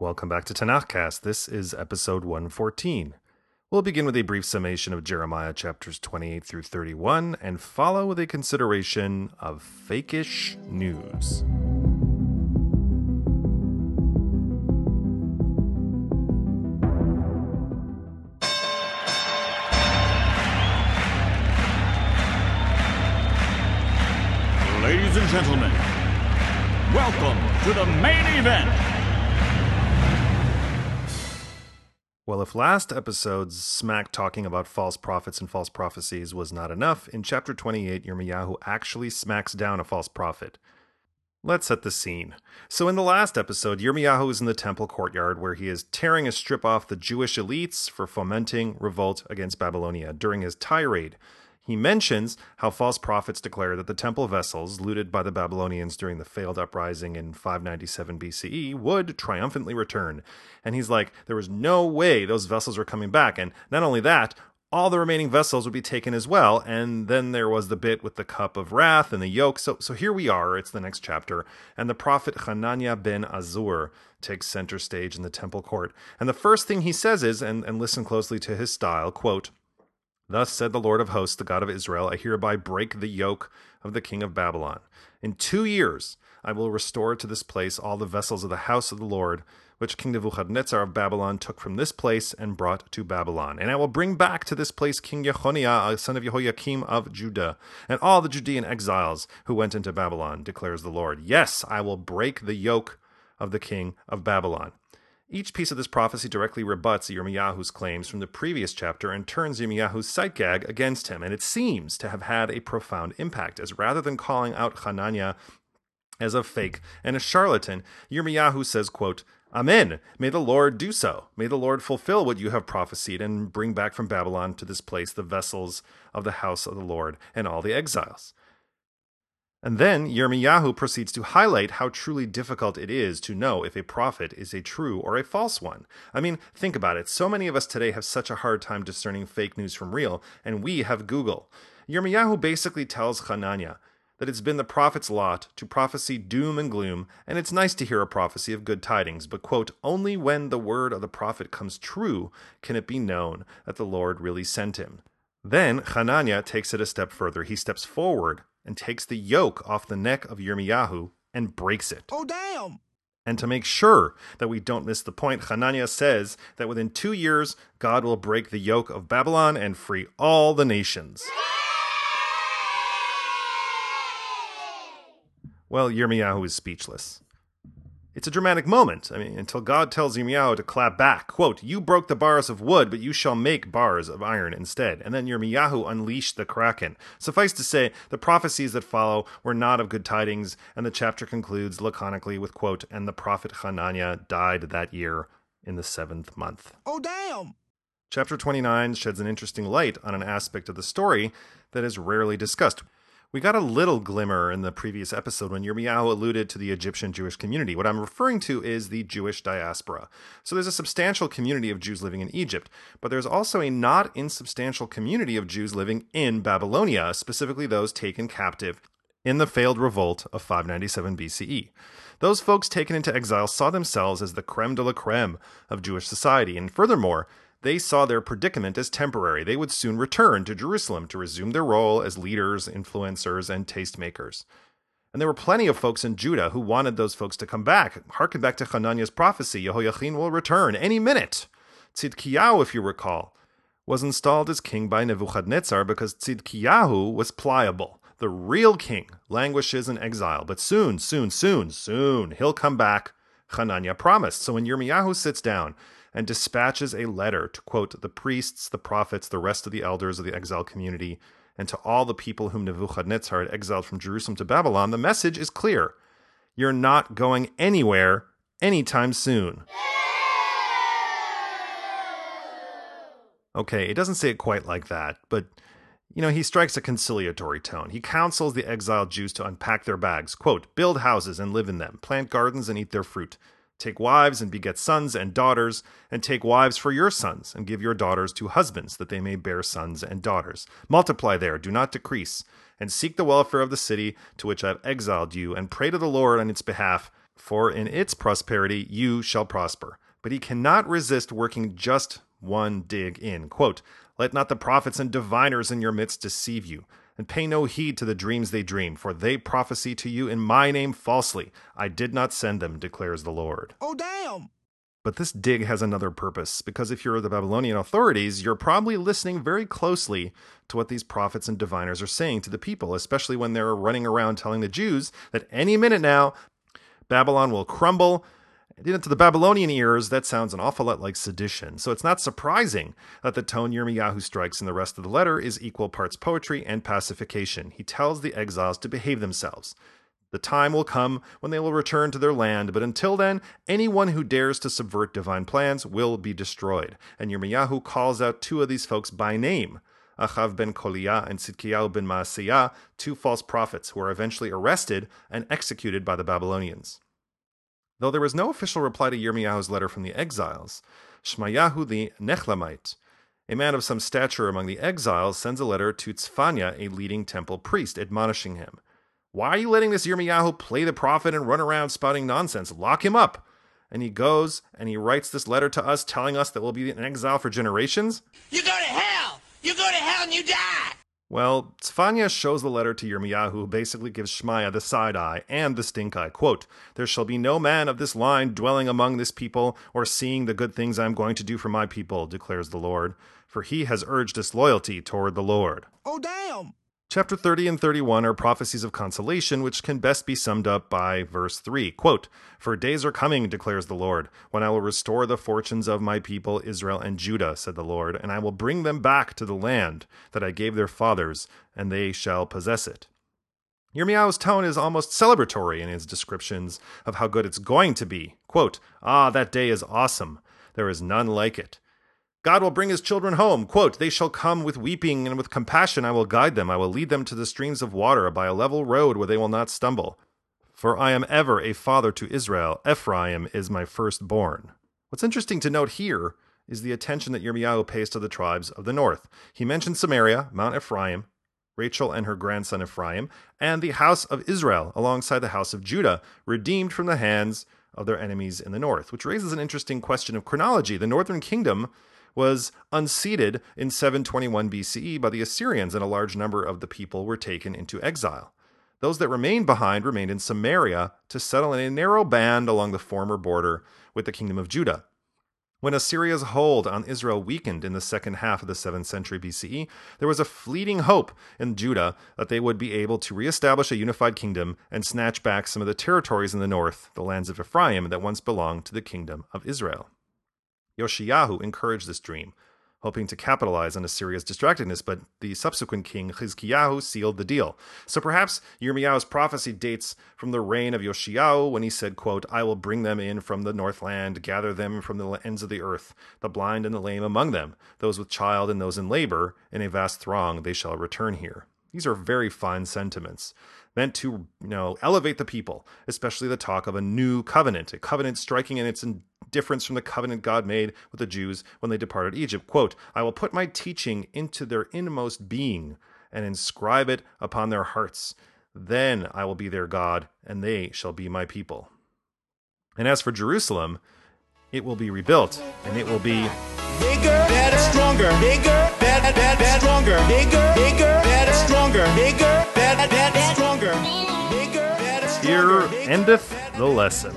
Welcome back to Tanakhcast. This is episode 114. We'll begin with a brief summation of Jeremiah chapters 28 through 31 and follow with a consideration of fakish news. Gentlemen, welcome to the main event. Well, if last episode's smack talking about false prophets and false prophecies was not enough, in chapter 28, Yirmiyahu actually smacks down a false prophet. Let's set the scene. So, in the last episode, Yirmiyahu is in the temple courtyard where he is tearing a strip off the Jewish elites for fomenting revolt against Babylonia during his tirade. He mentions how false prophets declare that the temple vessels looted by the Babylonians during the failed uprising in 597 BCE would triumphantly return. And he's like, there was no way those vessels were coming back. And not only that, all the remaining vessels would be taken as well. And then there was the bit with the cup of wrath and the yoke. So, so here we are. It's the next chapter. And the prophet Hananiah ben Azur takes center stage in the temple court. And the first thing he says is, and, and listen closely to his style, quote, Thus said the Lord of hosts, the God of Israel, I hereby break the yoke of the king of Babylon. In two years I will restore to this place all the vessels of the house of the Lord, which King Nebuchadnezzar of Babylon took from this place and brought to Babylon. And I will bring back to this place King Jeconiah, son of Jehoiakim of Judah, and all the Judean exiles who went into Babylon, declares the Lord. Yes, I will break the yoke of the king of Babylon. Each piece of this prophecy directly rebuts Yirmiyahu's claims from the previous chapter and turns Yirmiyahu's sight gag against him, and it seems to have had a profound impact, as rather than calling out Hananiah as a fake and a charlatan, Yirmiyahu says, quote, Amen. May the Lord do so. May the Lord fulfill what you have prophesied and bring back from Babylon to this place the vessels of the house of the Lord and all the exiles. And then Yirmiyahu proceeds to highlight how truly difficult it is to know if a prophet is a true or a false one. I mean, think about it. So many of us today have such a hard time discerning fake news from real, and we have Google. Yirmiyahu basically tells Hananiah that it's been the prophet's lot to prophesy doom and gloom, and it's nice to hear a prophecy of good tidings, but, quote, only when the word of the prophet comes true can it be known that the Lord really sent him. Then Hananiah takes it a step further. He steps forward and takes the yoke off the neck of Yirmiyahu and breaks it. Oh, damn! And to make sure that we don't miss the point, Hananiah says that within two years, God will break the yoke of Babylon and free all the nations. Well, Yirmiyahu is speechless. It's a dramatic moment. I mean, until God tells Yirmiyahu to clap back. Quote, You broke the bars of wood, but you shall make bars of iron instead. And then Yirmiyahu unleashed the kraken. Suffice to say, the prophecies that follow were not of good tidings, and the chapter concludes laconically with, quote, And the prophet Hananiah died that year in the seventh month. Oh, damn! Chapter 29 sheds an interesting light on an aspect of the story that is rarely discussed. We got a little glimmer in the previous episode when Yirmiyahu alluded to the Egyptian Jewish community. What I'm referring to is the Jewish diaspora. So there's a substantial community of Jews living in Egypt, but there's also a not insubstantial community of Jews living in Babylonia, specifically those taken captive in the failed revolt of 597 BCE. Those folks taken into exile saw themselves as the creme de la creme of Jewish society, and furthermore, they saw their predicament as temporary. They would soon return to Jerusalem to resume their role as leaders, influencers, and tastemakers. And there were plenty of folks in Judah who wanted those folks to come back. Harken back to Hananiah's prophecy Jehoiachin will return any minute. Tzidkiyahu, if you recall, was installed as king by Nebuchadnezzar because Tzidkiyahu was pliable. The real king languishes in exile, but soon, soon, soon, soon, he'll come back. Hananiah promised. So when Yirmiyahu sits down and dispatches a letter to quote the priests, the prophets, the rest of the elders of the exile community, and to all the people whom Nebuchadnezzar had exiled from Jerusalem to Babylon, the message is clear. You're not going anywhere anytime soon. Okay, it doesn't say it quite like that, but you know, he strikes a conciliatory tone. He counsels the exiled Jews to unpack their bags, quote, build houses and live in them, plant gardens and eat their fruit, take wives and beget sons and daughters, and take wives for your sons, and give your daughters to husbands, that they may bear sons and daughters. Multiply there, do not decrease, and seek the welfare of the city to which I have exiled you, and pray to the Lord on its behalf, for in its prosperity you shall prosper. But he cannot resist working just one dig in. Quote, Let not the prophets and diviners in your midst deceive you, and pay no heed to the dreams they dream, for they prophesy to you in my name falsely. I did not send them, declares the Lord. Oh, damn! But this dig has another purpose, because if you're the Babylonian authorities, you're probably listening very closely to what these prophets and diviners are saying to the people, especially when they're running around telling the Jews that any minute now, Babylon will crumble. And to the Babylonian ears, that sounds an awful lot like sedition. So it's not surprising that the tone Yirmiyahu strikes in the rest of the letter is equal parts poetry and pacification. He tells the exiles to behave themselves. The time will come when they will return to their land, but until then, anyone who dares to subvert divine plans will be destroyed. And Yirmiyahu calls out two of these folks by name. Achav ben Koliah and Tzidkiyahu ben Maaseiah, two false prophets who are eventually arrested and executed by the Babylonians. Though there was no official reply to Yirmiyahu's letter from the exiles, Shmayahu the Nechlamite, a man of some stature among the exiles, sends a letter to Tzfanya, a leading temple priest, admonishing him. Why are you letting this Yirmiyahu play the prophet and run around spouting nonsense? Lock him up. And he goes and he writes this letter to us telling us that we'll be in exile for generations. You go to hell! You go to hell and you die! Well, Tzfanya shows the letter to Yirmiyahu, who basically gives Shmaya the side eye and the stink eye. Quote, There shall be no man of this line dwelling among this people, or seeing the good things I am going to do for my people, declares the Lord, for he has urged disloyalty toward the Lord. Oh, damn! Chapter 30 and 31 are prophecies of consolation, which can best be summed up by verse 3. Quote, For days are coming, declares the Lord, when I will restore the fortunes of my people Israel and Judah, said the Lord, and I will bring them back to the land that I gave their fathers, and they shall possess it. Yirmiyahu's tone is almost celebratory in his descriptions of how good it's going to be. Quote, Ah, that day is awesome. There is none like it. God will bring his children home. Quote, They shall come with weeping, and with compassion I will guide them. I will lead them to the streams of water by a level road where they will not stumble. For I am ever a father to Israel. Ephraim is my firstborn. What's interesting to note here is the attention that Yirmiyahu pays to the tribes of the north. He mentions Samaria, Mount Ephraim, Rachel and her grandson Ephraim, and the house of Israel alongside the house of Judah, redeemed from the hands of their enemies in the north, which raises an interesting question of chronology. The northern kingdom was unseated in 721 BCE by the Assyrians, and a large number of the people were taken into exile. Those that remained behind remained in Samaria to settle in a narrow band along the former border with the kingdom of Judah. When Assyria's hold on Israel weakened in the second half of the 7th century BCE, there was a fleeting hope in Judah that they would be able to reestablish a unified kingdom and snatch back some of the territories in the north, the lands of Ephraim that once belonged to the kingdom of Israel. Yoshiyahu encouraged this dream, hoping to capitalize on Assyria's distractedness, but the subsequent king Chizkiyahu sealed the deal. So perhaps Yirmiyahu's prophecy dates from the reign of Yoshiyahu when he said, quote, I will bring them in from the northland, gather them from the ends of the earth, the blind and the lame among them, those with child and those in labor, in a vast throng they shall return here. These are very fine sentiments meant to, you know, elevate the people, especially the talk of a new covenant, a covenant striking in its difference from the covenant God made with the Jews when they departed Egypt. Quote, I will put my teaching into their inmost being and inscribe it upon their hearts. Then I will be their God, and they shall be my people. And as for Jerusalem, it will be rebuilt, and it will be bigger, better, stronger, bigger, better, better, stronger, bigger, bigger, better, stronger, bigger, better, better, stronger, bigger, better, Here endeth the lesson.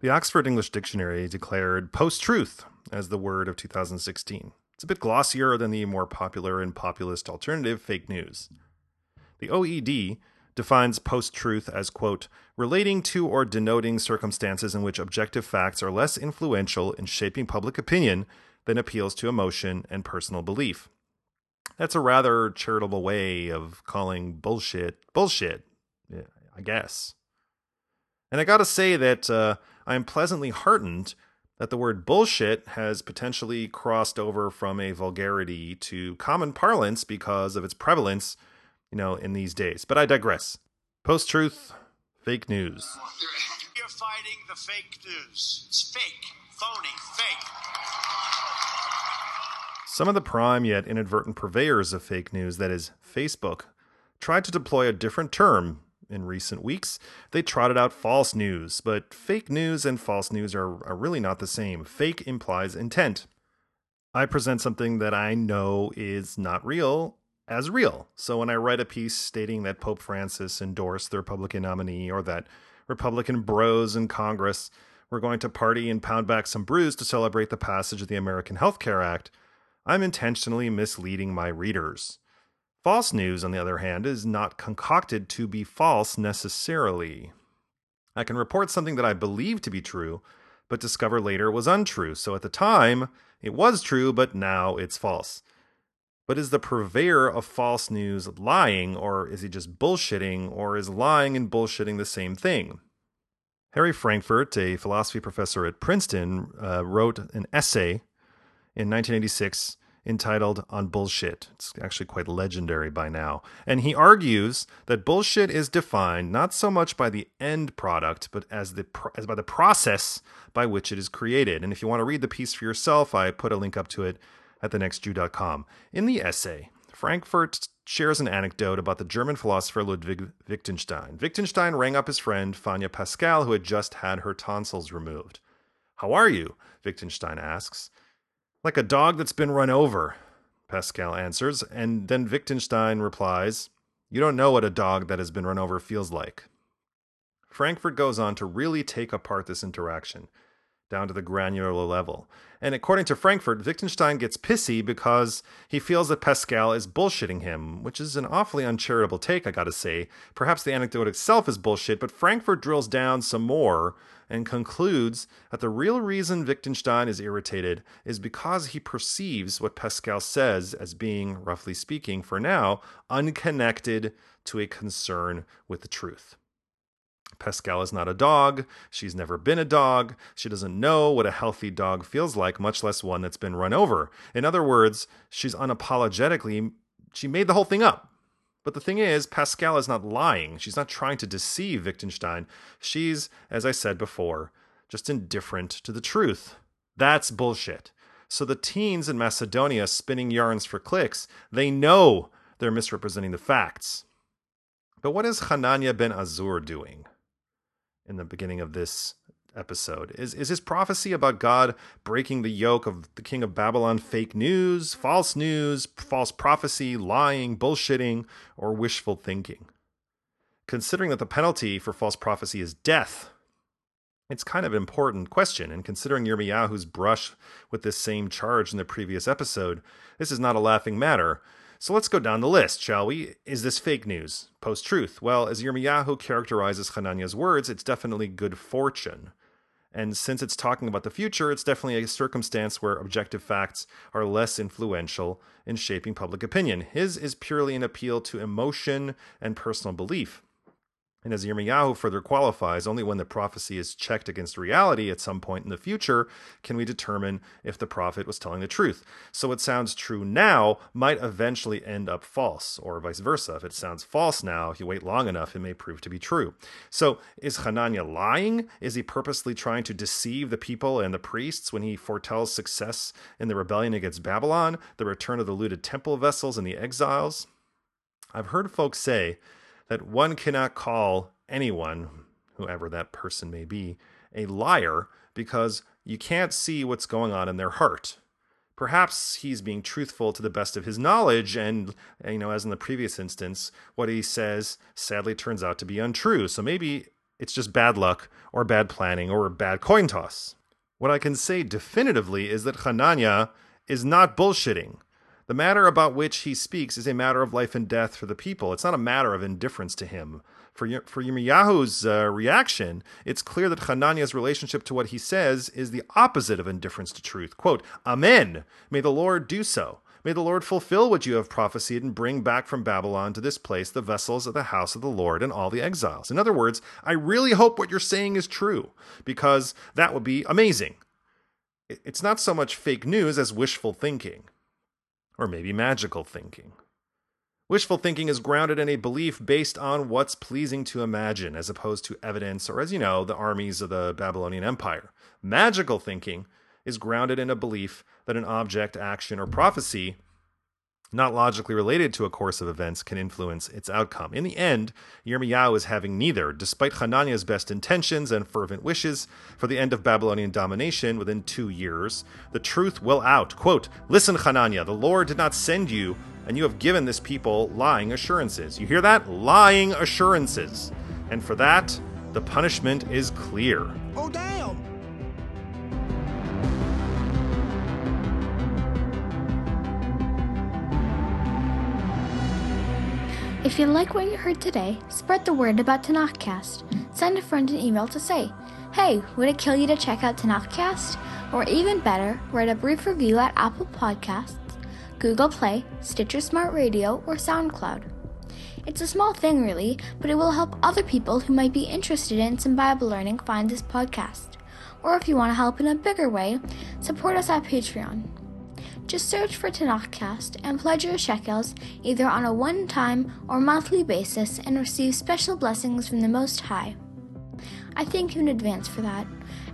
The Oxford English Dictionary declared post truth as the word of 2016. It's a bit glossier than the more popular and populist alternative fake news. The OED defines post truth as, quote, relating to or denoting circumstances in which objective facts are less influential in shaping public opinion than appeals to emotion and personal belief. That's a rather charitable way of calling bullshit bullshit, I guess. And I gotta say that uh, I am pleasantly heartened that the word bullshit has potentially crossed over from a vulgarity to common parlance because of its prevalence, you know, in these days. But I digress. Post truth, fake news. You're fighting the fake news. It's fake. phony, fake. Some of the prime yet inadvertent purveyors of fake news, that is, Facebook, tried to deploy a different term in recent weeks. They trotted out false news, but fake news and false news are, are really not the same. Fake implies intent. I present something that I know is not real as real. So when I write a piece stating that Pope Francis endorsed the Republican nominee or that Republican bros in Congress were going to party and pound back some brews to celebrate the passage of the American Health Care Act, I'm intentionally misleading my readers. False news, on the other hand, is not concocted to be false necessarily. I can report something that I believe to be true, but discover later was untrue. So at the time, it was true, but now it's false. But is the purveyor of false news lying, or is he just bullshitting, or is lying and bullshitting the same thing? Harry Frankfurt, a philosophy professor at Princeton, uh, wrote an essay in 1986 entitled On Bullshit. It's actually quite legendary by now. And he argues that bullshit is defined not so much by the end product, but as the as by the process by which it is created. And if you want to read the piece for yourself, I put a link up to it at thenextjew.com. In the essay, Frankfurt shares an anecdote about the German philosopher Ludwig Wittgenstein. Wittgenstein rang up his friend Fania Pascal, who had just had her tonsils removed. How are you? Wittgenstein asks. Like a dog that's been run over, Pascal answers, and then Wittgenstein replies, You don't know what a dog that has been run over feels like. Frankfurt goes on to really take apart this interaction down to the granular level. And according to Frankfurt, Wittgenstein gets pissy because he feels that Pascal is bullshitting him, which is an awfully uncharitable take, I gotta say. Perhaps the anecdote itself is bullshit, but Frankfurt drills down some more and concludes that the real reason Wittgenstein is irritated is because he perceives what Pascal says as being, roughly speaking, for now, unconnected to a concern with the truth. Pascal is not a dog. She's never been a dog. She doesn't know what a healthy dog feels like, much less one that's been run over. In other words, she's unapologetically, she made the whole thing up. But the thing is, Pascal is not lying. She's not trying to deceive Wittgenstein. She's, as I said before, just indifferent to the truth. That's bullshit. So the teens in Macedonia spinning yarns for clicks, they know they're misrepresenting the facts. But what is Hananiah ben Azur doing? In the beginning of this episode. Is is his prophecy about God breaking the yoke of the king of Babylon fake news, false news, false prophecy, lying, bullshitting, or wishful thinking? Considering that the penalty for false prophecy is death, it's kind of an important question, and considering Yirmiyahu's brush with this same charge in the previous episode, this is not a laughing matter. So let's go down the list, shall we? Is this fake news? Post truth? Well, as Yirmiyahu characterizes Hananiah's words, it's definitely good fortune. And since it's talking about the future, it's definitely a circumstance where objective facts are less influential in shaping public opinion. His is purely an appeal to emotion and personal belief. And as Yirmiyahu further qualifies, only when the prophecy is checked against reality at some point in the future can we determine if the prophet was telling the truth. So what sounds true now might eventually end up false, or vice versa. If it sounds false now, if you wait long enough, it may prove to be true. So is Hananiah lying? Is he purposely trying to deceive the people and the priests when he foretells success in the rebellion against Babylon, the return of the looted temple vessels, and the exiles? I've heard folks say that one cannot call anyone, whoever that person may be, a liar because you can't see what's going on in their heart. Perhaps he's being truthful to the best of his knowledge, and, you know, as in the previous instance, what he says sadly turns out to be untrue. So maybe it's just bad luck, or bad planning, or bad coin toss. What I can say definitively is that Hananiah is not bullshitting. The matter about which he speaks is a matter of life and death for the people. It's not a matter of indifference to him. For, for Yirmiyahu's uh, reaction, it's clear that Hananiah's relationship to what he says is the opposite of indifference to truth. Quote, Amen. May the Lord do so. May the Lord fulfill what you have prophesied and bring back from Babylon to this place the vessels of the house of the Lord and all the exiles. In other words, I really hope what you're saying is true, because that would be amazing. It's not so much fake news as wishful thinking or maybe magical thinking. Wishful thinking is grounded in a belief based on what's pleasing to imagine, as opposed to evidence or, as you know, the armies of the Babylonian Empire. Magical thinking is grounded in a belief that an object, action, or prophecy not logically related to a course of events can influence its outcome. In the end, Yirmiyahu is having neither, despite Hananiah's best intentions and fervent wishes for the end of Babylonian domination within two years. The truth will out. Quote, Listen, Hananiah, the Lord did not send you, and you have given this people lying assurances. You hear that? Lying assurances. And for that, the punishment is clear. Oh, damn! If you like what you heard today, spread the word about Tanakhcast. Send a friend an email to say, Hey, would it kill you to check out Tanakhcast? Or even better, write a brief review at Apple Podcasts, Google Play, Stitcher Smart Radio, or SoundCloud. It's a small thing, really, but it will help other people who might be interested in some Bible learning find this podcast. Or if you want to help in a bigger way, support us at Patreon. Just search for Tanakhcast and pledge your shekels either on a one time or monthly basis and receive special blessings from the Most High. I thank you in advance for that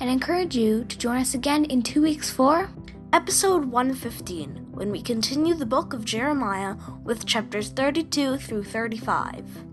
and encourage you to join us again in two weeks for Episode 115, when we continue the book of Jeremiah with chapters 32 through 35.